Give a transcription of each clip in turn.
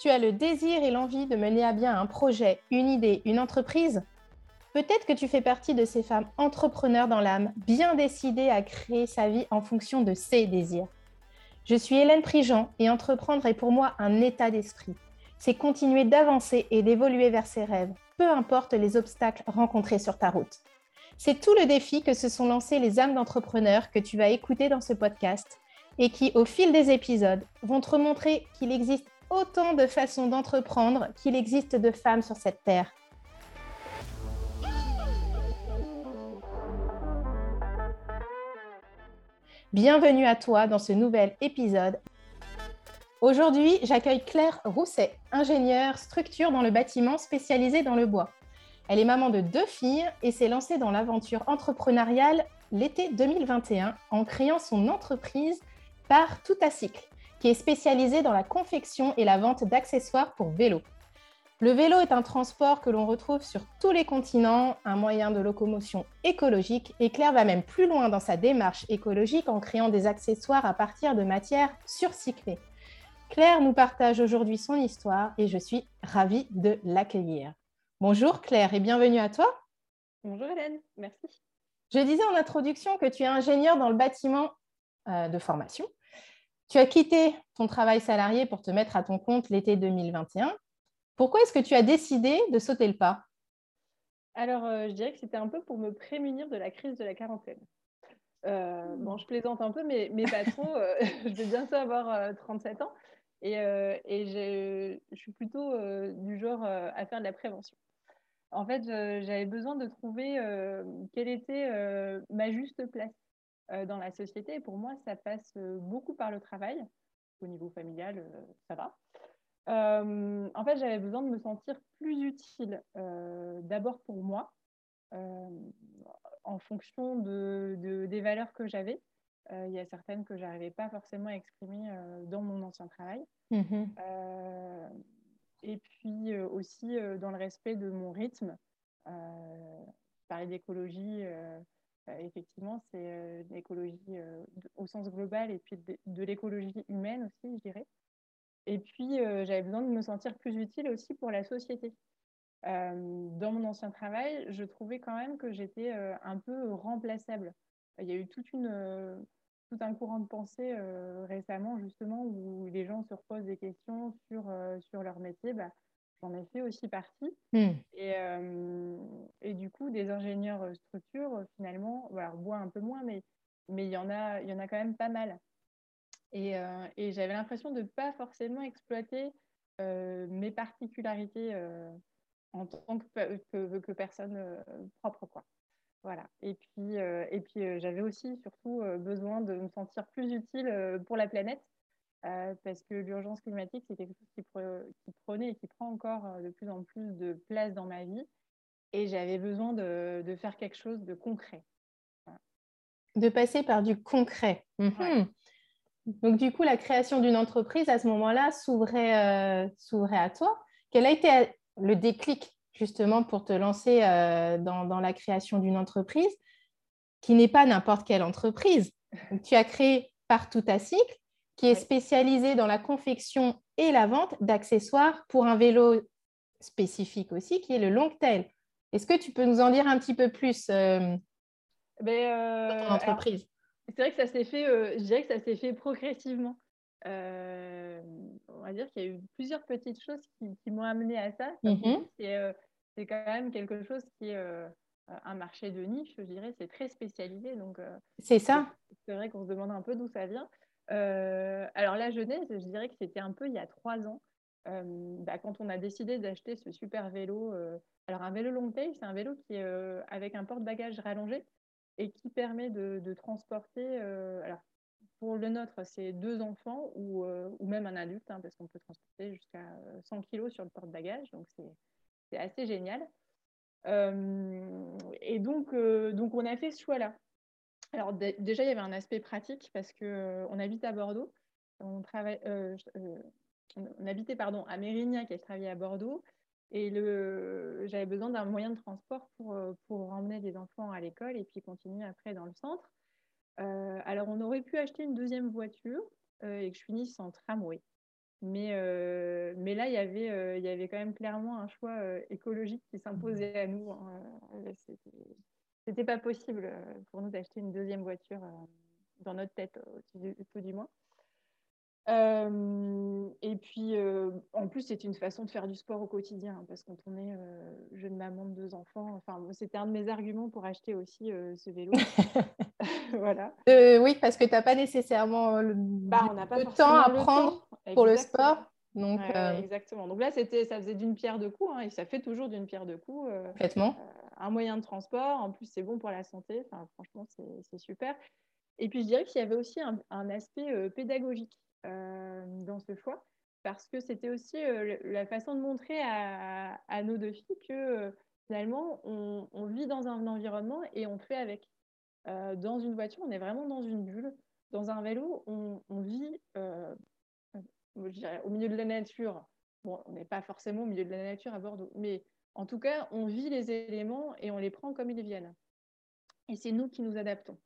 Tu as le désir et l'envie de mener à bien un projet, une idée, une entreprise Peut-être que tu fais partie de ces femmes entrepreneurs dans l'âme, bien décidées à créer sa vie en fonction de ses désirs. Je suis Hélène Prigent et entreprendre est pour moi un état d'esprit. C'est continuer d'avancer et d'évoluer vers ses rêves, peu importe les obstacles rencontrés sur ta route. C'est tout le défi que se sont lancés les âmes d'entrepreneurs que tu vas écouter dans ce podcast et qui, au fil des épisodes, vont te montrer qu'il existe autant de façons d'entreprendre qu'il existe de femmes sur cette terre. Bienvenue à toi dans ce nouvel épisode. Aujourd'hui, j'accueille Claire Rousset, ingénieure structure dans le bâtiment spécialisée dans le bois. Elle est maman de deux filles et s'est lancée dans l'aventure entrepreneuriale l'été 2021 en créant son entreprise par Tout à Cycle qui est spécialisé dans la confection et la vente d'accessoires pour vélo. Le vélo est un transport que l'on retrouve sur tous les continents, un moyen de locomotion écologique, et Claire va même plus loin dans sa démarche écologique en créant des accessoires à partir de matières surcyclées. Claire nous partage aujourd'hui son histoire et je suis ravie de l'accueillir. Bonjour Claire et bienvenue à toi. Bonjour Hélène, merci. Je disais en introduction que tu es ingénieure dans le bâtiment euh, de formation tu as quitté ton travail salarié pour te mettre à ton compte l'été 2021. Pourquoi est-ce que tu as décidé de sauter le pas? Alors, euh, je dirais que c'était un peu pour me prémunir de la crise de la quarantaine. Euh, bon, je plaisante un peu, mais, mais pas trop. Euh, je vais bientôt avoir 37 ans et, et je suis plutôt du genre à faire de la prévention. En fait, j'avais besoin de trouver quelle était ma juste place euh, dans la société. Et pour moi, ça passe euh, beaucoup par le travail. Au niveau familial, euh, ça va. en fait, j'avais besoin de me sentir plus utile, d'abord pour moi, en fonction de, des valeurs que j'avais. Il y a certaines que je n'arrivais pas forcément à exprimer dans mon ancien travail. Mmh et puis aussi dans le respect de mon rythme. parler d'écologie, euh, effectivement, c'est l'écologie euh, euh, au sens global et puis de, l'écologie humaine aussi, je dirais. Et puis, j'avais besoin de me sentir plus utile aussi pour la société. dans mon ancien travail, je trouvais quand même que j'étais un peu remplaçable. Il y a eu toute une, tout un courant de pensée récemment, justement, où les gens se reposent des questions sur, sur leur métier. Bah, j'en ai fait aussi partie. Hmm. Et, euh, et, du coup, des ingénieurs euh, structures, finalement, voilà, bois un peu moins, mais mais il y en a, y en a quand même pas mal. Et, euh, et j'avais l'impression de ne pas forcément exploiter mes particularités en tant que, que, que personne propre, quoi. Voilà. Et puis, et puis j'avais aussi surtout besoin de me sentir plus utile pour la planète euh, parce que l'urgence climatique, c'est quelque chose qui, prenait et qui prend encore euh, de plus en plus de place dans ma vie. Et j'avais besoin de, faire quelque chose de concret. De passer par du concret. Mhm. Donc, du coup, la création d'une entreprise, à ce moment-là, s'ouvrait euh, à toi. Quel a été le déclic, justement, pour te lancer dans, dans, la création d'une entreprise qui n'est pas n'importe quelle entreprise? Tu as créé Partout à cycle qui est spécialisé dans la confection et la vente d'accessoires pour un vélo spécifique aussi, qui est le long tail. Est-ce que tu peux nous en dire un petit peu plus euh, ben, euh, ton entreprise? C'est vrai que ça s'est fait, euh, je dirais que ça s'est fait progressivement. on va dire qu'il y a eu plusieurs petites choses qui, m'ont amené à ça. Mhm. C'est quand même quelque chose qui est un marché de niche, je dirais, c'est très spécialisé. Donc, c'est ça. C'est vrai qu'on se demande un peu d'où ça vient. Euh, alors la jeunesse, je dirais que c'était un peu il y a trois ans, euh, bah, quand on a décidé d'acheter ce super vélo. Euh, alors un vélo long tail, c'est un vélo qui est avec un porte-bagages rallongé et qui permet de, transporter. alors pour le nôtre, c'est deux enfants ou, ou même un adulte, hein, parce qu'on peut transporter jusqu'à 100 kg sur le porte-bagages, donc c'est assez génial. et donc, donc on a fait ce choix-là. Alors déjà, il y avait un aspect pratique parce qu'on euh, habite à Bordeaux. On, travaille, euh, euh, on habitait pardon, à Mérignac et je travaillais à Bordeaux. Et j'avais besoin d'un moyen de transport pour, pour emmener les enfants à l'école et puis continuer après dans le centre. alors, on aurait pu acheter une deuxième voiture et que je finisse en tramway. Mais, mais là, il y, avait, il y avait quand même clairement un choix écologique qui s'imposait à nous. Hein. C'était pas possible pour nous d'acheter une deuxième voiture dans notre tête, tout du moins. Euh, et puis, euh, en plus, c'est une façon de faire du sport au quotidien, hein, parce que quand on est euh, jeune maman de deux enfants, enfin, c'était un de mes arguments pour acheter aussi ce vélo. voilà. oui, parce que tu n'as pas nécessairement le, bah, on pas temps à prendre pour le sport. Donc, Exactement. Donc là, c'était, ça faisait d'une pierre deux coups, hein, et ça fait toujours d'une pierre deux coups. Complètement. un moyen de transport, en plus, c'est bon pour la santé. Enfin, franchement, c'est, super. Et puis, je dirais qu'il y avait aussi un aspect pédagogique. Euh, dans ce choix, parce que c'était aussi euh, la façon de montrer à, nos deux filles que euh, finalement, on, vit dans un environnement et on fait avec. dans une voiture, on est vraiment dans une bulle. Dans un vélo, on, vit au milieu de la nature. Bon, on n'est pas forcément au milieu de la nature à Bordeaux, mais en tout cas, on vit les éléments et on les prend comme ils viennent. Et c'est nous qui nous adaptons.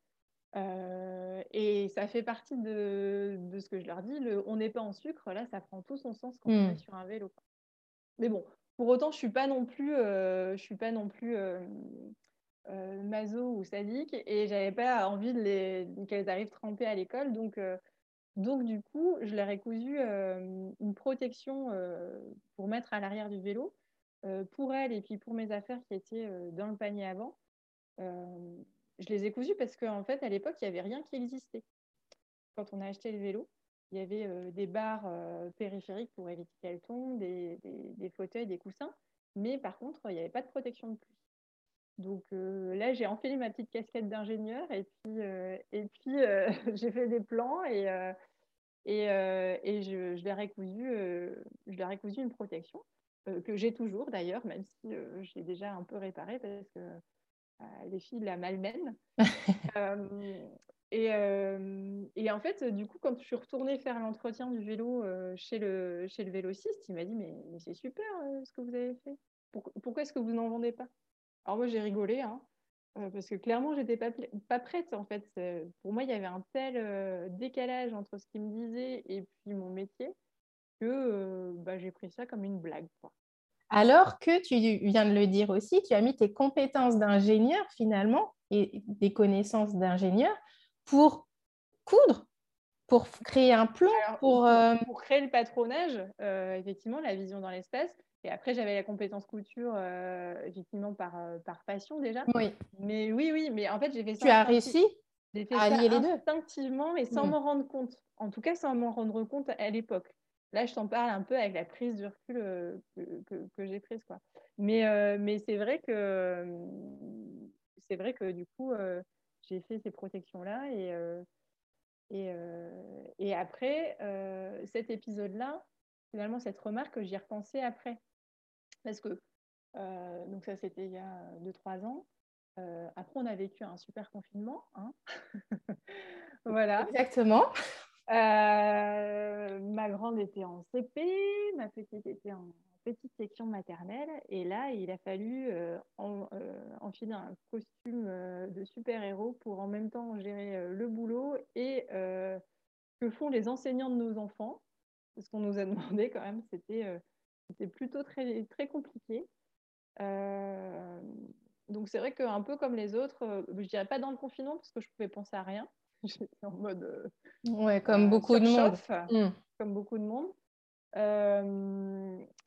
Euh, et ça fait partie de, ce que je leur dis. Le, on n'est pas en sucre, là, ça prend tout son sens quand on est mmh. sur un vélo. Mais bon, pour autant, je suis pas non plus, euh, je suis pas non plus euh, maso ou sadique, et j'avais pas envie de les, qu'elles arrivent trempées à l'école, donc. Donc du coup, je leur ai cousu une protection pour mettre à l'arrière du vélo, pour elles et puis pour mes affaires qui étaient dans le panier avant je les ai cousus parce qu'en fait, à l'époque, il n'y avait rien qui existait. Quand on a acheté le vélo, il y avait euh, des barres euh, périphériques pour éviter qu'elles tombent, des, fauteuils, des coussins, mais par contre, il n'y avait pas de protection de pluie. Donc euh, là, j'ai enfilé ma petite casquette d'ingénieur et puis, et puis j'ai fait des plans et, et, et je, je, leur ai cousu, je leur ai cousu une protection que j'ai toujours d'ailleurs, même si j'ai déjà un peu réparé parce que euh, les filles la malmènent. Euh, et, euh, et, en fait, du coup, quand je suis retournée faire l'entretien du vélo chez, le, chez le vélociste, il m'a dit Mais, mais c'est super ce que vous avez fait. Pourquoi, est-ce que vous n'en vendez pas? Alors, moi, j'ai rigolé, hein, parce que clairement, j'étais pas, pas prête. En fait, pour moi, il y avait un tel décalage entre ce qu'il me disait et puis mon métier que bah, j'ai pris ça comme une blague. Quoi. Alors que tu viens de le dire aussi, tu as mis tes compétences d'ingénieur finalement et des connaissances d'ingénieur pour coudre, pour créer un plan, pour, euh, pour, créer le patronage, euh, effectivement, la vision dans l'espace. Et après, j'avais la compétence couture, euh, effectivement, par, par passion déjà. Oui. Mais oui, oui, mais en fait, j'ai fait ça. Tu as réussi à lier les deux Instinctivement, mais sans m'en rendre compte. En tout cas, sans m'en rendre compte à l'époque. Là, je t'en parle un peu avec la prise du recul euh, que, j'ai prise. Quoi. Mais, euh, mais c'est vrai que c'est vrai que du coup, euh, j'ai fait ces protections-là. Et, et, et, après, cet épisode-là, finalement, cette remarque, j'y ai repensé après. Parce que, donc ça, c'était il y a 2-3 ans. après, on a vécu un super confinement. Hein voilà. Exactement. Euh, ma grande était en CP, ma petite était en petite section maternelle. Et là, il a fallu euh, euh, enfiler un costume de super-héros pour en même temps gérer le boulot et que font les enseignants de nos enfants. Ce qu'on nous a demandé quand même, c'était plutôt très, très compliqué. donc c'est vrai qu'un peu comme les autres, je dirais pas dans le confinement parce que je pouvais penser à rien. J'étais en mode. Euh, ouais, comme, euh, beaucoup de monde. Mmh. comme beaucoup de monde.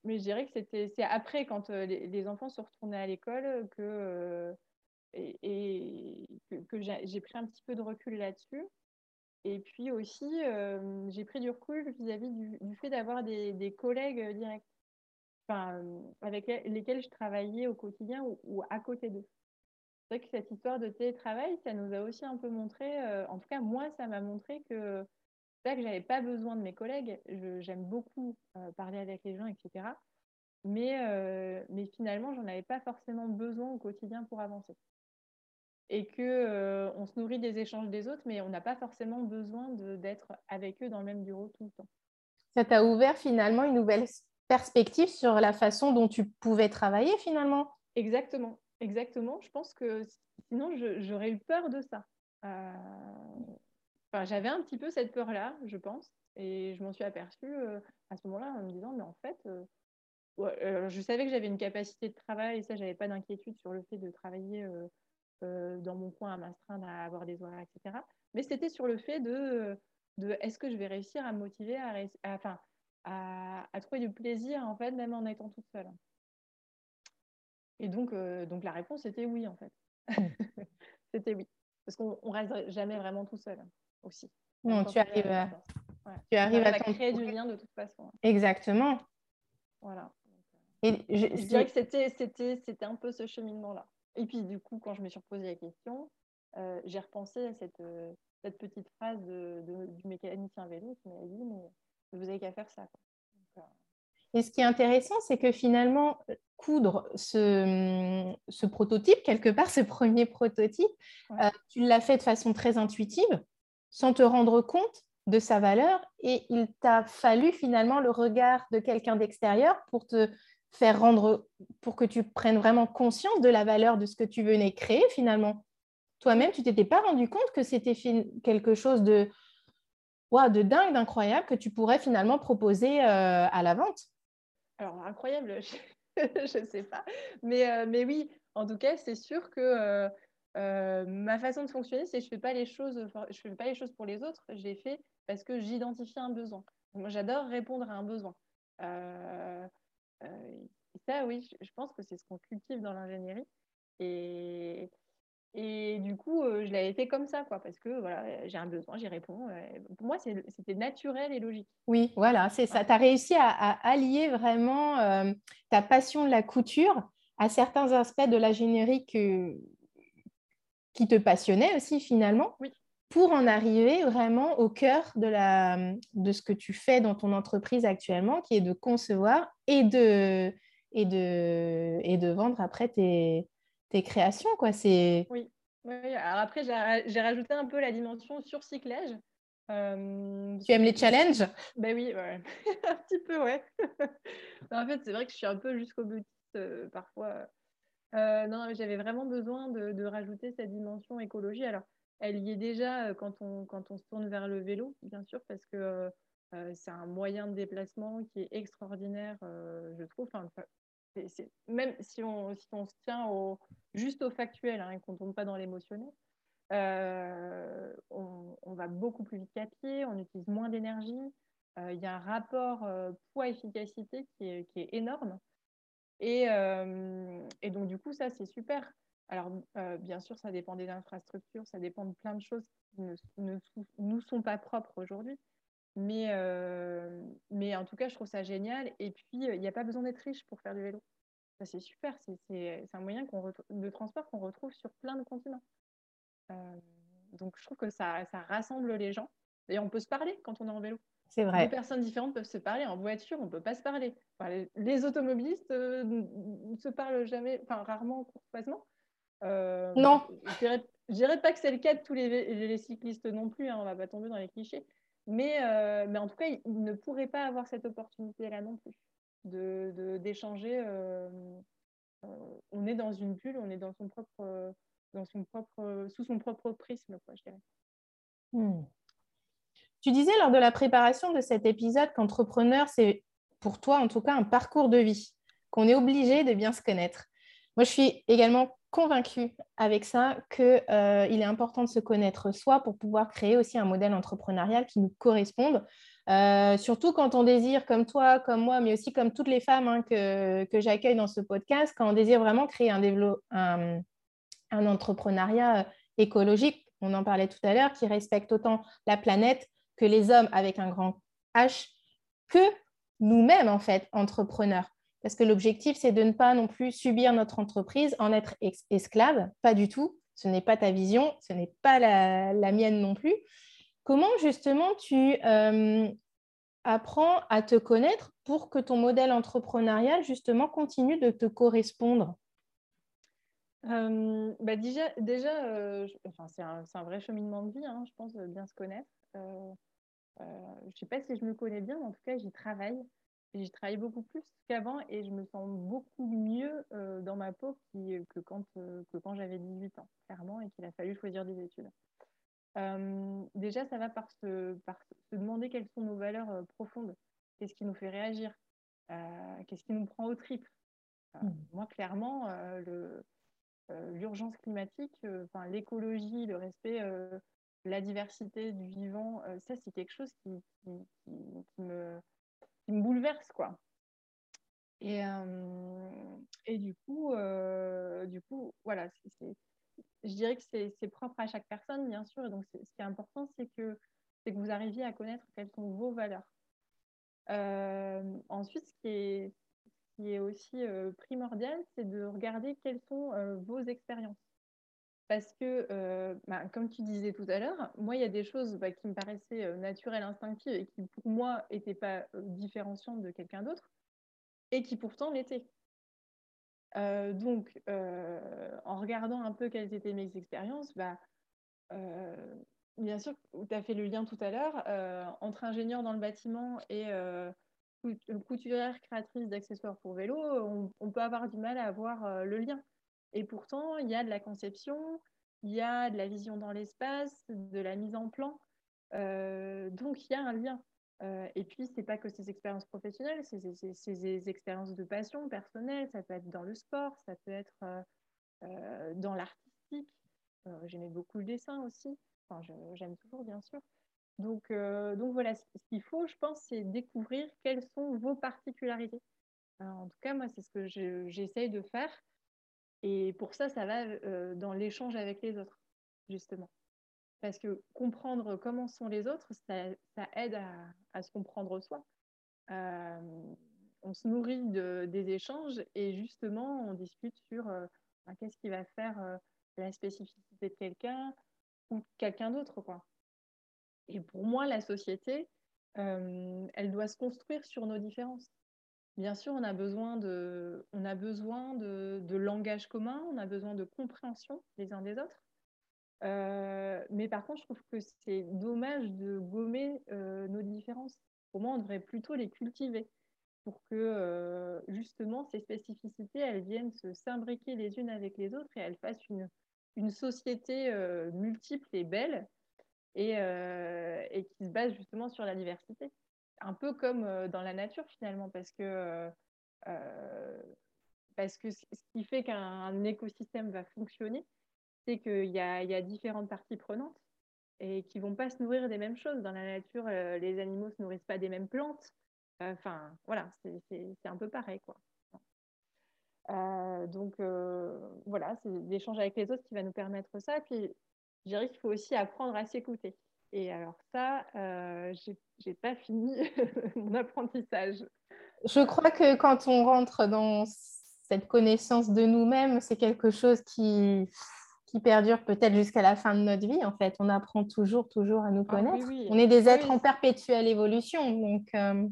mais je dirais que c'était c'est après, quand euh, les, enfants se retournaient à l'école, que, et, que, j'ai pris un petit peu de recul là-dessus. Et puis aussi, j'ai pris du recul vis-à-vis du, fait d'avoir des, des, collègues directs, avec lesquels je travaillais au quotidien ou à côté d'eux c'est vrai que cette histoire de télétravail, ça nous a aussi un peu montré, euh, en tout cas moi, ça m'a montré que c'est que j'avais pas besoin de mes collègues. J'aime beaucoup euh, parler avec les gens, etc. Mais, euh, mais finalement, j'en avais pas forcément besoin au quotidien pour avancer. Et que on se nourrit des échanges des autres, mais on n'a pas forcément besoin d'être avec eux dans le même bureau tout le temps. Ça t'a ouvert finalement une nouvelle perspective sur la façon dont tu pouvais travailler finalement. Exactement. Exactement. Je pense que sinon, j'aurais eu peur de ça. Euh, enfin, j'avais un petit peu cette peur-là, je pense. Et je m'en suis aperçue à ce moment-là en me disant, mais en fait, je savais que j'avais une capacité de travail, et ça, j'avais pas d'inquiétude sur le fait de travailler dans mon coin à m'astreindre, à avoir des horaires, etc. Mais c'était sur le fait de, est-ce que je vais réussir à me motiver, à, enfin, à, à, trouver du plaisir, en fait, même en étant toute seule. Et donc, donc la réponse était oui, en fait. c'était oui. Parce qu'on ne reste jamais vraiment tout seul aussi. Non, tu arrives, à, tu arrives à, créer du lien de toute façon. Exactement. Voilà. Et je, dirais que c'était, c'était, c'était un peu ce cheminement-là. Et puis, du coup, quand je me suis reposé la question, euh, j'ai repensé à cette, euh, cette petite phrase de, du mécanicien vélo qui m'a dit Mais vous n'avez qu'à faire ça. Euh, et ce qui est intéressant, c'est que finalement, coudre ce, ce, prototype, quelque part, ce premier prototype, tu l'as fait de façon très intuitive, sans te rendre compte de sa valeur, et il t'a fallu finalement le regard de quelqu'un d'extérieur pour te faire rendre, pour que tu prennes vraiment conscience de la valeur de ce que tu venais créer finalement. Toi-même, tu t'étais pas rendu compte que c'était quelque chose de, de dingue, d'incroyable que tu pourrais finalement proposer euh, à la vente. Alors, incroyable, je ne sais pas. Mais, euh, mais oui, en tout cas, c'est sûr que euh, ma façon de fonctionner, c'est que je ne fais, pas les choses, fais pas les choses pour les autres, je les fais parce que j'identifie un besoin. Moi, j'adore répondre à un besoin. Ça, oui, je pense que c'est ce qu'on cultive dans l'ingénierie. Et, et du coup, euh, je l'avais fait comme ça, quoi, parce que voilà, j'ai un besoin, j'y réponds. pour moi, c'était naturel et logique. Oui, voilà, c'est ça. Tu as réussi à, allier vraiment euh, ta passion de la couture à certains aspects de l'ingénierie qui te passionnaient aussi, finalement. Oui pour en arriver vraiment au cœur de, la, de ce que tu fais dans ton entreprise actuellement, qui est de concevoir et de, et de, et de vendre après tes, tes créations. Quoi. Oui. oui. Alors après, j'ai rajouté un peu la dimension surcyclage. Euh, tu aimes les challenges? Ben oui, ouais. un petit peu, ouais. en fait, c'est vrai que je suis un peu jusqu'au bout euh, parfois. Euh, non, j'avais vraiment besoin de, de, rajouter cette dimension écologie. Alors, elle y est déjà quand on, quand on se tourne vers le vélo, bien sûr, parce que c'est un moyen de déplacement qui est extraordinaire, je trouve. Enfin, même si on, se tient juste au factuel hein, et qu'on ne tombe pas dans l'émotionnel, on, on, va beaucoup plus vite qu'à pied, on utilise moins d'énergie. Il y a un rapport poids-efficacité qui est, énorme. Et, donc, du coup, ça, c'est super. Alors, euh, bien sûr, ça dépend des infrastructures, ça dépend de plein de choses qui ne, nous sont pas propres aujourd'hui. Mais, euh, mais en tout cas, je trouve ça génial. Et puis, il n'y a pas besoin d'être riche pour faire du vélo. Ça, c'est super. C'est un moyen de transport qu'on retrouve sur plein de continents. Euh, donc, je trouve que ça, ça rassemble les gens. Et on peut se parler quand on est en vélo. C'est vrai. Deux personnes différentes peuvent se parler. En voiture, on ne peut pas se parler. les, automobilistes ne se parlent jamais, enfin rarement, courtoisement. Euh, non. Je dirais pas que c'est le cas de tous les, cyclistes non plus, hein, on va pas tomber dans les clichés. Mais, euh, mais en tout cas, ils, ne pourraient pas avoir cette opportunité-là non plus d'échanger. De, euh, on est dans une bulle, on est dans son propre, dans son propre, sous son propre prisme, quoi, je dirais. Hmm. Tu disais lors de la préparation de cet épisode qu'entrepreneur, c'est pour toi en tout cas un parcours de vie, qu'on est obligé de bien se connaître. Moi, je suis également convaincue avec ça qu'il euh, est important de se connaître soi pour pouvoir créer aussi un modèle entrepreneurial qui nous corresponde. Euh, surtout quand on désire, comme toi, comme moi, mais aussi comme toutes les femmes hein, que, que j'accueille dans ce podcast, quand on désire vraiment créer un, un, un entrepreneuriat euh, écologique, on en parlait tout à l'heure, qui respecte autant la planète que les hommes avec un grand H, que nous-mêmes, en fait, entrepreneurs. Parce que l'objectif, c'est de ne pas non plus subir notre entreprise, en être esclave, pas du tout. Ce n'est pas ta vision, ce n'est pas la, mienne non plus. Comment justement tu euh, apprends à te connaître pour que ton modèle entrepreneurial justement continue de te correspondre? Euh, bah déjà, déjà euh, enfin, c'est un, vrai cheminement de vie, hein, je pense, bien se connaître. je ne sais pas si je me connais bien, mais en tout cas, j'y travaille. J'y travaille beaucoup plus qu'avant et je me sens beaucoup mieux euh, dans ma peau que, quand, euh, que quand j'avais 18 ans, clairement, et qu'il a fallu choisir des études. déjà, ça va par se, par se, demander quelles sont nos valeurs profondes. Qu'est-ce qui nous fait réagir? Qu'est-ce qui nous prend au tripes mmh. Moi, clairement, l'urgence climatique, l'écologie, le respect la diversité du vivant, ça c'est quelque chose qui, me, me, bouleverse quoi. Et, et du coup, du coup, voilà, je dirais que c'est propre à chaque personne, bien sûr. Et donc, ce qui est important, c'est que, que vous arriviez à connaître quelles sont vos valeurs. ensuite, ce qui est, qui est aussi primordial, c'est de regarder quelles sont vos expériences. Parce que, bah, comme tu disais tout à l'heure, moi, il y a des choses bah, qui me paraissaient naturelles, instinctives et qui, pour moi, n'étaient pas différenciantes de quelqu'un d'autre et qui pourtant l'étaient. donc, en regardant un peu quelles étaient mes expériences, bah, bien sûr, tu as fait le lien tout à l'heure entre ingénieur dans le bâtiment et couturière créatrice d'accessoires pour vélo, on, peut avoir du mal à avoir le lien. Et pourtant, il y a de la conception, il y a de la vision dans l'espace, de la mise en plan. Euh, donc, il y a un lien. Euh, et puis, ce n'est pas que ces expériences professionnelles, c'est ces expériences de passion personnelle. Ça peut être dans le sport, ça peut être euh, dans l'artistique. J'aimais beaucoup le dessin aussi. Enfin, j'aime toujours, bien sûr. Donc, donc voilà, ce qu'il faut, je pense, c'est découvrir quelles sont vos particularités. en tout cas, moi, c'est ce que j'essaye de faire. Et pour ça, ça va euh, dans l'échange avec les autres, justement. Parce que comprendre comment sont les autres, ça, aide à, se comprendre soi. Euh, on se nourrit des échanges et justement, on discute sur euh, ben, qu'est-ce qui va faire la spécificité de quelqu'un ou quelqu'un d'autre. Et pour moi, la société, elle doit se construire sur nos différences. Bien sûr, on a besoin de, on a besoin de, langage commun, on a besoin de compréhension les uns des autres. Euh, mais par contre, je trouve que c'est dommage de gommer euh, nos différences. Pour moi, on devrait plutôt les cultiver pour que euh, justement ces spécificités, elles viennent se s'imbriquer les unes avec les autres et elles fassent une, une société multiple et belle et, et qui se base justement sur la diversité un peu comme dans la nature finalement, parce que, parce que ce qui fait qu'un écosystème va fonctionner, c'est qu'il y, a, différentes parties prenantes et qui vont pas se nourrir des mêmes choses. Dans la nature, les animaux se nourrissent pas des mêmes plantes. Enfin, voilà, c'est un peu pareil, quoi. donc voilà, c'est l'échange avec les autres qui va nous permettre ça. Puis je dirais qu'il faut aussi apprendre à s'écouter. Et alors ça, euh, j'ai pas fini mon apprentissage. Je crois que quand on rentre dans cette connaissance de nous-mêmes, c'est quelque chose qui, qui perdure peut-être jusqu'à la fin de notre vie. En fait, on apprend toujours, toujours à nous ah connaître. On est des êtres en perpétuelle évolution. Donc, euh,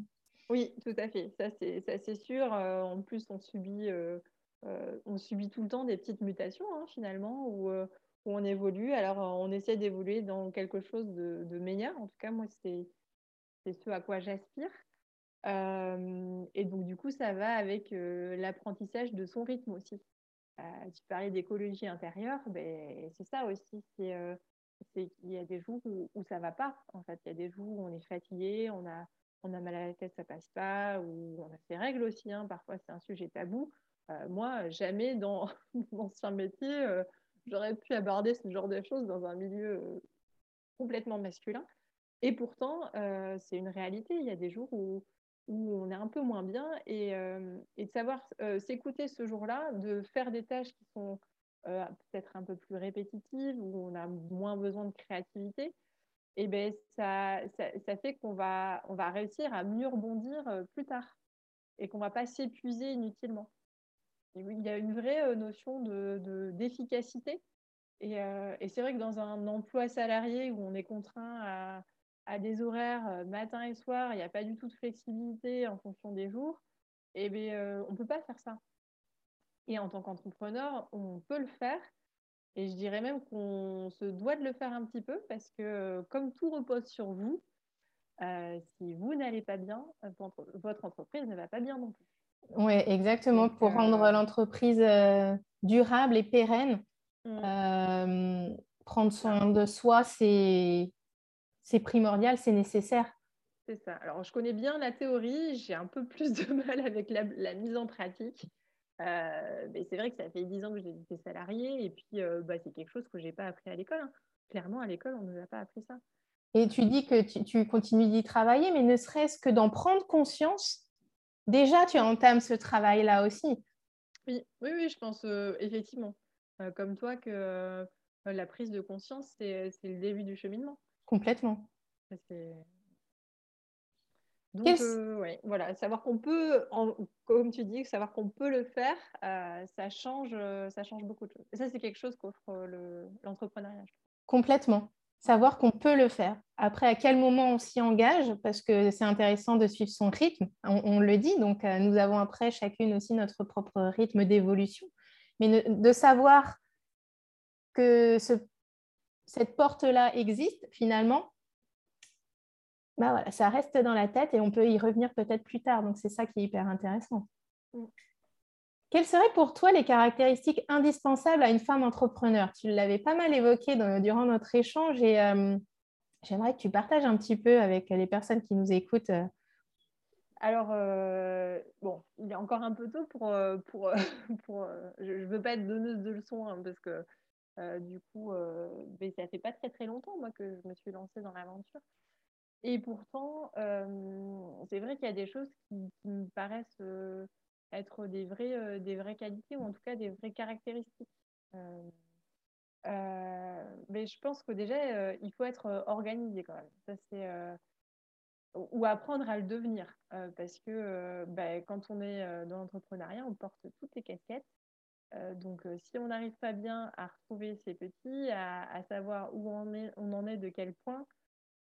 Oui, tout à fait. Ça, c'est sûr. Euh, en plus, on subit, euh, on subit tout le temps des petites mutations, hein, finalement, où on évolue. Alors, on essaie d'évoluer dans quelque chose de, meilleur. En tout cas, moi, c'est ce à quoi j'aspire. Euh, et donc, du coup, ça va avec euh, l'apprentissage de son rythme aussi. Euh, tu parlais d'écologie intérieure, ben, c'est ça aussi. C'est qu'il y a des jours où, ça ça va pas. En fait, il y a des jours où on est fatigué, on a, on a mal à la tête, ça passe pas, ou on a ses règles aussi. Hein. Parfois, c'est un sujet tabou. moi, jamais dans mon ancien métier, j'aurais pu aborder ce genre de choses dans un milieu euh, complètement masculin. Et pourtant, euh, c'est une réalité. Il y a des jours où, on est un peu moins bien et, euh, de savoir s'écouter ce jour-là, de faire des tâches qui sont peut-être un peu plus répétitives, où on a moins besoin de créativité, eh ben ça, fait qu'on va, va réussir à mieux rebondir plus tard et qu'on ne va pas s'épuiser inutilement il y a une vraie euh, notion d'efficacité. De, euh, et, c'est vrai que dans un emploi salarié où on est contraint à, des horaires euh, matin et soir, il n'y a pas du tout de flexibilité en fonction des jours, et eh on ne peut pas faire ça. Et en tant qu'entrepreneur, on peut le faire. Et je dirais même qu'on se doit de le faire un petit peu parce que comme tout repose sur vous, si vous n'allez pas bien, votre entreprise ne va pas bien non plus. Oui, exactement, pour rendre l'entreprise euh, durable et pérenne. Mm. Euh, prendre soin de soi, c'est primordial, c'est nécessaire. C'est ça. Alors, je connais bien la théorie, j'ai un peu plus de mal avec la, mise en pratique. Euh, mais c'est vrai que ça fait dix ans que j'ai été salariée et puis euh, bah, c'est quelque chose que je n'ai pas appris à l'école. Hein. Clairement, à l'école, on ne nous a pas appris ça. Et tu dis que tu, continues d'y travailler, mais ne serait-ce que d'en prendre conscience, déjà tu entames ce travail-là aussi. Oui, oui, oui, je pense euh, effectivement, comme toi, que la prise de conscience, c'est le début du cheminement. Complètement. Donc, euh, voilà, savoir qu'on peut, comme tu dis, savoir qu'on peut le faire, euh, ça, change, euh, ça change beaucoup de choses. Et ça, c'est quelque chose qu'offre l'entrepreneuriat. Complètement. Savoir qu'on peut le faire. Après, à quel moment on s'y engage, parce que c'est intéressant de suivre son rythme, on, le dit, donc nous avons après chacune aussi notre propre rythme d'évolution. Mais de savoir que cette porte-là existe finalement, bah voilà, ça reste dans la tête et on peut y revenir peut-être plus tard. Donc c'est ça qui est hyper intéressant. Quelles seraient pour toi les caractéristiques indispensables à une femme entrepreneur? Tu l'avais pas mal évoqué durant notre échange et euh, j'aimerais que tu partages un petit peu avec les personnes qui nous écoutent. Alors, euh, bon, il est encore un peu tôt pour... pour, pour je ne veux pas être donneuse de leçons hein, parce que du coup, mais ça fait pas très très longtemps moi que je me suis lancée dans l'aventure. Et pourtant, c'est vrai qu'il y a des choses qui, me paraissent être des vraies, des vraies qualités ou en tout cas des vraies caractéristiques. mais je pense que déjà, il faut être organisé quand même. Ça, c'est, ou apprendre à le devenir. parce que bah, quand on est dans l'entrepreneuriat, on porte toutes les casquettes. donc, si on n'arrive pas bien à retrouver ses petits, à, à savoir où on, est, on en est, de quel point,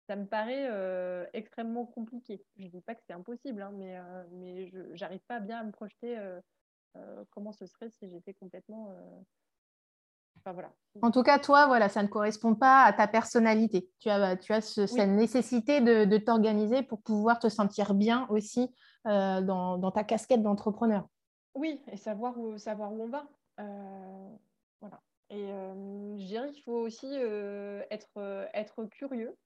ça me paraît euh, extrêmement compliqué. Je ne dis pas que c'est impossible, hein, mais, euh, mais je n'arrive pas bien à me projeter euh, comment ce serait si j'étais complètement... Enfin, voilà. En tout cas, toi, voilà, ça ne correspond pas à ta personnalité. Tu as, tu as cette nécessité de, de t'organiser pour pouvoir te sentir bien aussi dans, dans, ta casquette d'entrepreneur. Oui, et savoir où, savoir où on va. voilà. Et je dirais qu'il faut aussi être, être curieux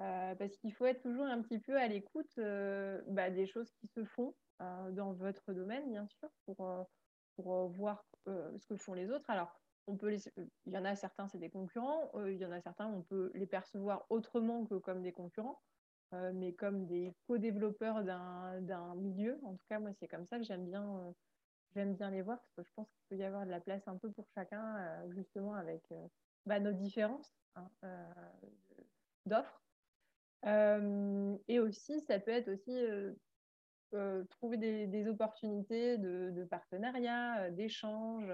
euh, parce qu'il faut être toujours un petit peu à l'écoute euh, bah, des choses qui se font euh, dans votre domaine, bien sûr, pour, pour voir ce que font les autres. Alors, on peut il y en a certains, c'est des concurrents, il y en a certains, on peut les percevoir autrement que comme des concurrents, mais comme des co-développeurs d'un milieu. En tout cas, moi, c'est comme ça que j'aime bien, bien les voir, parce que je pense qu'il peut y avoir de la place un peu pour chacun, justement, avec bah, nos différences hein, d'offres. Euh, et aussi, ça peut être aussi euh, euh, trouver des, opportunités de, partenariat, d'échange.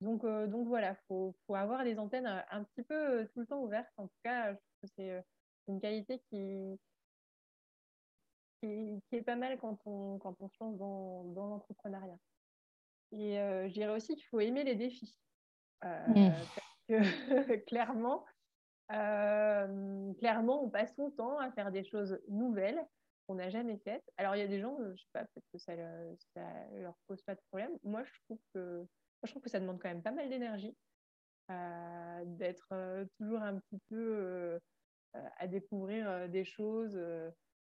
Donc, donc voilà, il faut, faut, avoir les antennes un petit peu tout le temps ouvertes. En tout cas, je trouve que c'est une qualité qui, qui, est pas mal quand on, quand on se lance dans, dans l'entrepreneuriat. Et je dirais aussi qu'il faut aimer les défis. Mmh. Parce que clairement, euh, clairement, on passe son temps à faire des choses nouvelles qu'on n'a jamais faites. Alors, il y a des gens, euh, je sais pas, peut-être que ça, ne leur pose pas de problème. Moi, je trouve que, je trouve que ça demande quand même pas mal d'énergie euh, d'être toujours un petit peu à découvrir des choses.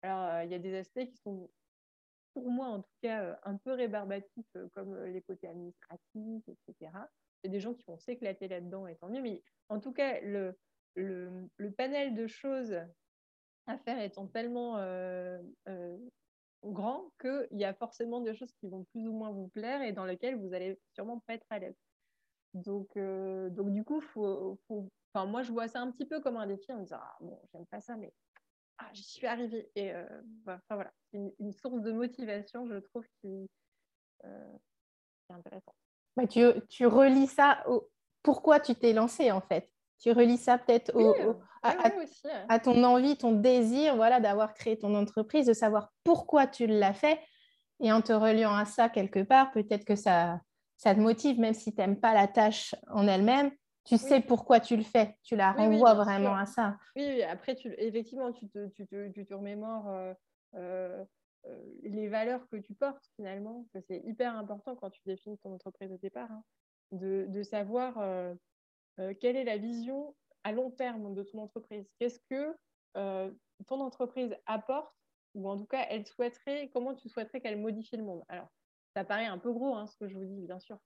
Alors, il y a des aspects qui sont, pour moi en tout cas, un peu rébarbatifs, comme les côtés administratifs, etc. Il y a des gens qui vont s'éclater là-dedans, et tant mieux. Mais en tout cas, le, le, panel de choses à faire étant tellement euh, euh, grand qu'il y a forcément des choses qui vont plus ou moins vous plaire et dans lesquelles vous allez sûrement pas être à l'aise. Donc, euh, donc du coup, faut, moi, je vois ça un petit peu comme un défi en me disant ah, bon, j'aime pas ça, mais ah, j'y suis arrivée. Et enfin, voilà, c'est une, source de motivation, je trouve, qui, est intéressante. Bah, tu, tu relis ça au pourquoi tu t'es lancé en fait? Tu relis ça peut-être à, ton envie, ton désir voilà, d'avoir créé ton entreprise, de savoir pourquoi tu l'as fait. Et en te reliant à ça quelque part, peut-être que ça, ça te motive, même si tu n'aimes pas la tâche en elle-même. Tu sais pourquoi tu le fais, tu la renvoies vraiment à ça. Oui, après, tu, effectivement, tu te, tu te, tu te remémores euh, euh, euh, les valeurs que tu portes finalement. C'est hyper important quand tu définis ton entreprise au départ, hein, de, de, savoir euh, quelle est la vision à long terme de ton entreprise? Qu'est-ce que ton entreprise apporte? Ou en tout cas, elle souhaiterait, comment tu souhaiterais qu'elle modifie le monde? Alors, ça paraît un peu gros, hein, ce que je vous dis, bien sûr.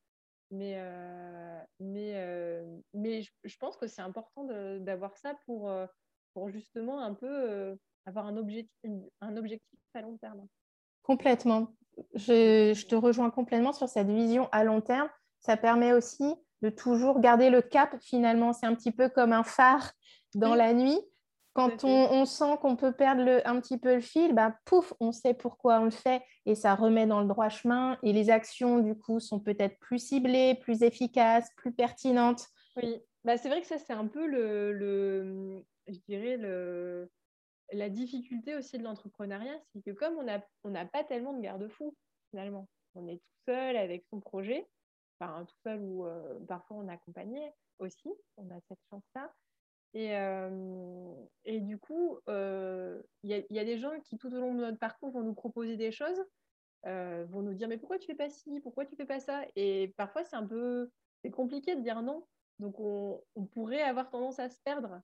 Mais, mais, mais je, pense que c'est important d'avoir ça pour, pour justement un peu avoir un objectif, un objectif à long terme. Complètement. Je, te rejoins complètement sur cette vision à long terme. Ça permet aussi de toujours garder le cap finalement. C'est un petit peu comme un phare dans la nuit. Quand on, sent qu'on peut perdre un petit peu le fil, bah, pouf, on sait pourquoi on le fait et ça remet dans le droit chemin. Et les actions, du coup, sont peut-être plus ciblées, plus efficaces, plus pertinentes. Oui, bah, c'est vrai que ça, c'est un peu le, le je dirais, le, la difficulté aussi de l'entrepreneuriat, c'est que comme on n'a on pas tellement de garde-fous, finalement, on est tout seul avec son projet, enfin tout seul ou euh, parfois on est accompagné aussi, on a cette chance-là. Et, euh, et, du coup, euh, il y, a des gens qui, tout au long de notre parcours, vont nous proposer des choses, vont nous dire Mais pourquoi tu fais pas ci? Pourquoi tu fais pas ça? Et parfois, c'est un peu c'est compliqué de dire non. Donc, on, on, pourrait avoir tendance à se perdre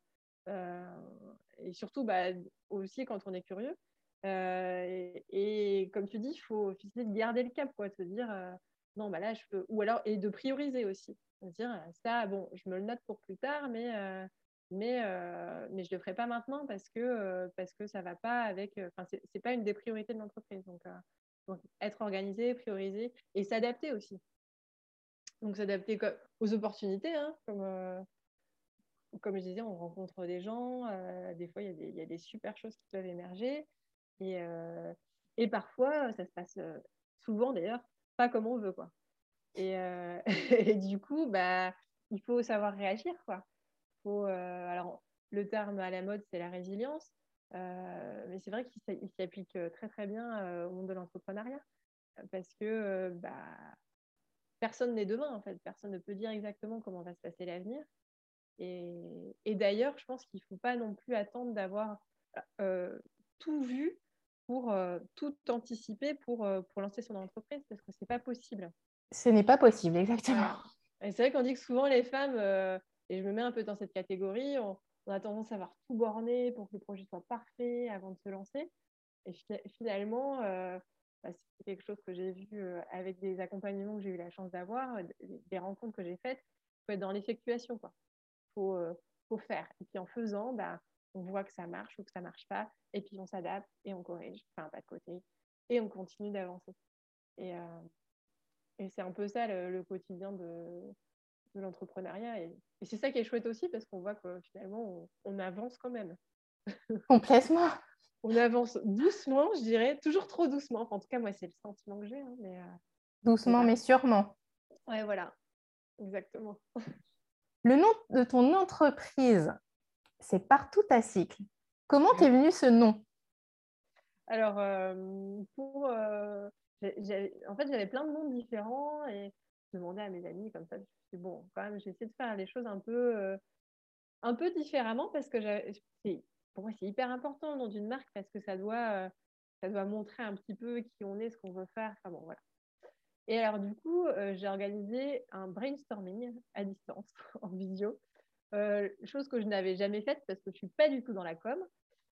et surtout bah, aussi quand on est curieux. Euh, et, comme tu dis, il faut essayer de garder le cap, quoi, de se dire euh, non, bah là, je peux. Ou alors, et de prioriser aussi. Dire ça, bon, je me le note pour plus tard, mais, euh, mais, mais je ne le ferai pas maintenant parce que, parce que ça va pas avec. Enfin, ce n'est pas une des priorités de l'entreprise. Donc, donc, être organisé, prioriser et s'adapter aussi. Donc, s'adapter aux opportunités, hein, comme comme je disais, on rencontre des gens, euh, des fois, il y, a des super choses qui peuvent émerger. Et, euh, et parfois, ça se passe euh, souvent d'ailleurs, pas comme on veut. Quoi. Et, et du coup, bah, il faut savoir réagir. Quoi. Faut, alors, le terme à la mode, c'est la résilience. mais c'est vrai qu'il s'applique très très bien au monde de l'entrepreneuriat. Parce que bah, personne n'est demain, en fait. Personne ne peut dire exactement comment va se passer l'avenir. Et, d'ailleurs, je pense qu'il faut pas non plus attendre d'avoir euh, tout vu pour euh, tout anticiper pour, euh, pour lancer son entreprise, parce que ce n'est pas possible. Ce n'est pas possible, exactement. Et c'est vrai qu'on dit que souvent les femmes, et je me mets un peu dans cette catégorie, on, a tendance à avoir tout borné pour que le projet soit parfait avant de se lancer. Et finalement, bah, c'est quelque chose que j'ai vu avec des accompagnements que j'ai eu la chance d'avoir, des rencontres que j'ai faites, il faut être dans l'effectuation. Quoi faut, euh, faut faire. Et puis en faisant, bah, on voit que ça marche ou que ça marche pas, et puis on s'adapte et on corrige, enfin pas de côté, et on continue d'avancer. Et, euh, et c'est un peu ça le, quotidien de, de l'entrepreneuriat. Et, c'est ça qui est chouette aussi parce qu'on voit que finalement on, avance quand même. Complètement. on avance doucement, je dirais, toujours trop doucement. en tout cas, moi, c'est le sentiment que j'ai. Hein, mais, euh, doucement, mais sûrement. Ouais, voilà, exactement. Le nom de ton entreprise, c'est Partout à cycle. Comment t'es venu ce nom? Alors, euh, pour, euh, en fait, j'avais plein de noms différents et je demandais à mes amis comme ça. Je me suis dit, bon, quand même, j'ai essayé de faire les choses un peu, euh, un peu différemment parce que pour moi, c'est hyper important le nom d'une marque parce que ça doit, ça doit montrer un petit peu qui on est, ce qu'on veut faire. Enfin bon, voilà. Et alors, du coup, j'ai organisé un brainstorming à distance, en visio, euh, chose que je n'avais jamais faite parce que je ne suis pas du tout dans la com.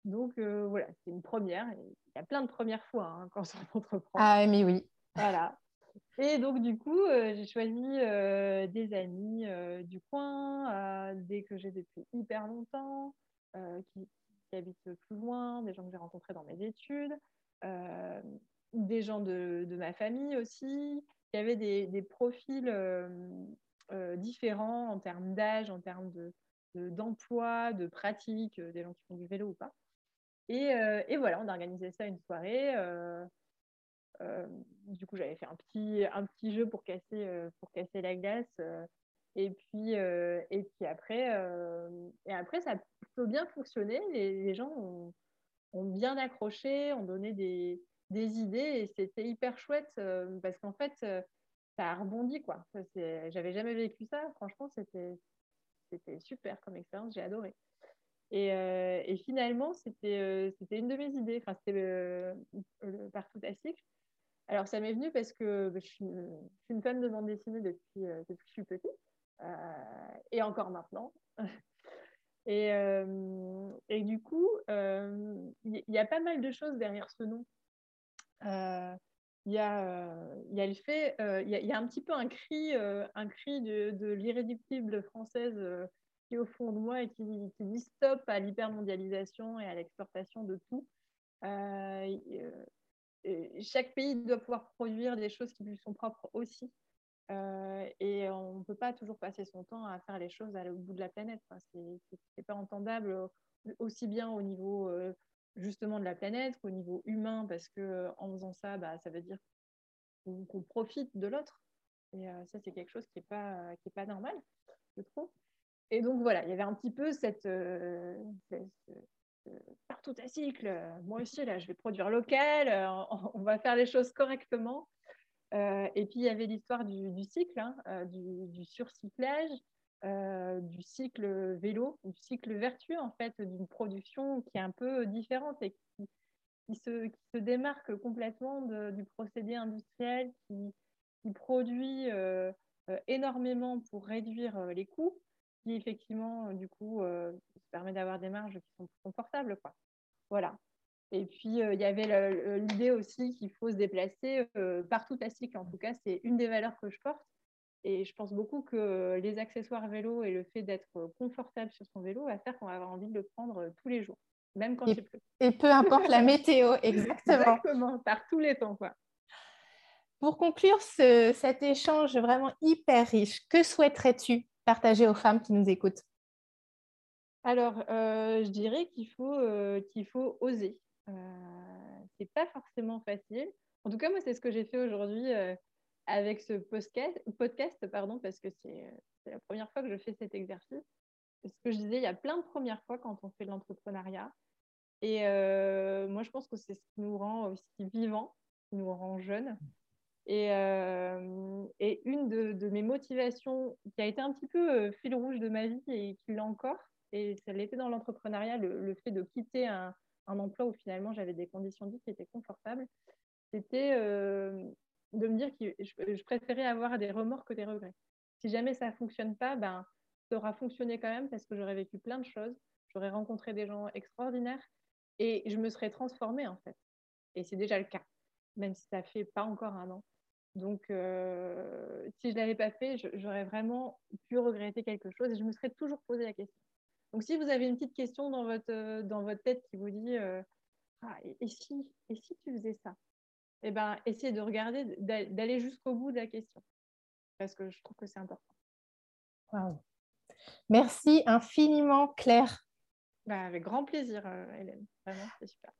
Donc, euh, voilà, c'est une première. Il y a plein de premières fois hein, quand on entreprend. Ah, mais oui. Voilà. Et donc, du coup, j'ai choisi des amis du coin, des que j'ai depuis hyper longtemps, qui, qui, habitent plus loin, des gens que j'ai rencontrés dans mes études des gens de, ma famille aussi, qui avaient des, des profils euh, euh, différents en termes d'âge, en termes de, d'emploi, de, pratique, euh, des gens qui font du vélo ou pas. Et, et voilà, on a organisé ça une soirée. du coup, j'avais fait un petit, un petit jeu pour casser, pour casser la glace. et, puis, et puis après, et après, ça a plutôt bien fonctionné. Les, gens ont, bien accroché, ont donné des, des idées et c'était hyper chouette euh, parce qu'en fait, euh, ça a rebondi. quoi. J'avais jamais vécu ça. Franchement, c'était super comme expérience. J'ai adoré. Et, euh, finalement, c'était une de mes idées. Enfin, c'était le, partout à cycle. Alors, ça m'est venu parce que bah, je, suis une, fan de bande dessinée depuis, depuis que je suis petite. et encore maintenant. Euh, et du coup, il y, a pas mal de choses derrière ce nom. Il y, a, y a le fait, il y, a un petit peu un cri, un cri de, l'irréductible française qui est au fond de moi et qui, dit stop à l'hypermondialisation et à l'exportation de tout. chaque pays doit pouvoir produire des choses qui lui sont propres aussi. Euh, et on ne peut pas toujours passer son temps à faire les choses l'autre bout de la planète. Ce n'est pas entendable euh, aussi bien au niveau euh, justement de la planète qu'au niveau humain, parce que en faisant ça, bah, ça veut dire qu'on profite de l'autre. Et ça, c'est quelque chose qui n'est pas, qui est pas normal, je trouve. Et donc voilà, il y avait un petit peu cette, partout à cycle. Moi aussi, là, je vais produire local, on va faire les choses correctement. Euh, et puis, il y avait l'histoire du, cycle, hein, euh, du, surcyclage, euh, du cycle vélo, du cycle vertueux, en fait, d'une production qui est un peu différente et qui, se, démarque complètement du procédé industriel qui, produit énormément pour réduire les coûts, qui effectivement, du coup, permet d'avoir des marges qui sont confortables. Quoi. Voilà. Et puis, euh, il y avait l'idée aussi qu'il faut se déplacer euh, partout à cycle. En tout cas, c'est une des valeurs que je porte. Et je pense beaucoup que les accessoires vélo et le fait d'être confortable sur son vélo va faire qu'on va avoir envie de le prendre tous les jours, même quand il pleut. Et peu importe la météo, exactement. Exactement, par tous les temps. Quoi. Pour conclure cet échange vraiment hyper riche, que souhaiterais-tu partager aux femmes qui nous écoutent? Alors, euh, je dirais qu'il faut, qu'il faut oser. Euh, c'est pas forcément facile. En tout cas, moi, c'est ce que j'ai fait aujourd'hui euh, avec ce podcast, pardon, parce que c'est la première fois que je fais cet exercice. Ce que je disais, il y a plein de premières fois quand on fait de l'entrepreneuriat. Et euh, moi, je pense que c'est ce qui nous rend aussi vivants, qui nous rend jeunes. Et, et une de, mes motivations, qui a été un petit peu fil rouge de ma vie et qui l'est encore, et ça l'était dans l'entrepreneuriat, le, fait de quitter un, emploi où finalement j'avais des conditions de vie qui étaient confortables, c'était euh, de me dire que je, préférais avoir des remords que des regrets. Si jamais ça ne fonctionne pas, ben, ça aura fonctionné quand même parce que j'aurais vécu plein de choses, j'aurais rencontré des gens extraordinaires et je me serais transformée en fait. Et c'est déjà le cas, même si ça fait pas encore un an. Donc, euh, si je l'avais pas fait, j'aurais vraiment pu regretter quelque chose et je me serais toujours posé la question. Donc, si vous avez une petite question dans votre, euh, dans votre tête qui vous dit euh, ah, et, si, et si tu faisais ça? Eh bien, essayez de regarder, d'aller jusqu'au bout de la question. Parce que je trouve que c'est important. Merci infiniment, Claire. Bah, avec grand plaisir, euh, Hélène. Vraiment, c'est super.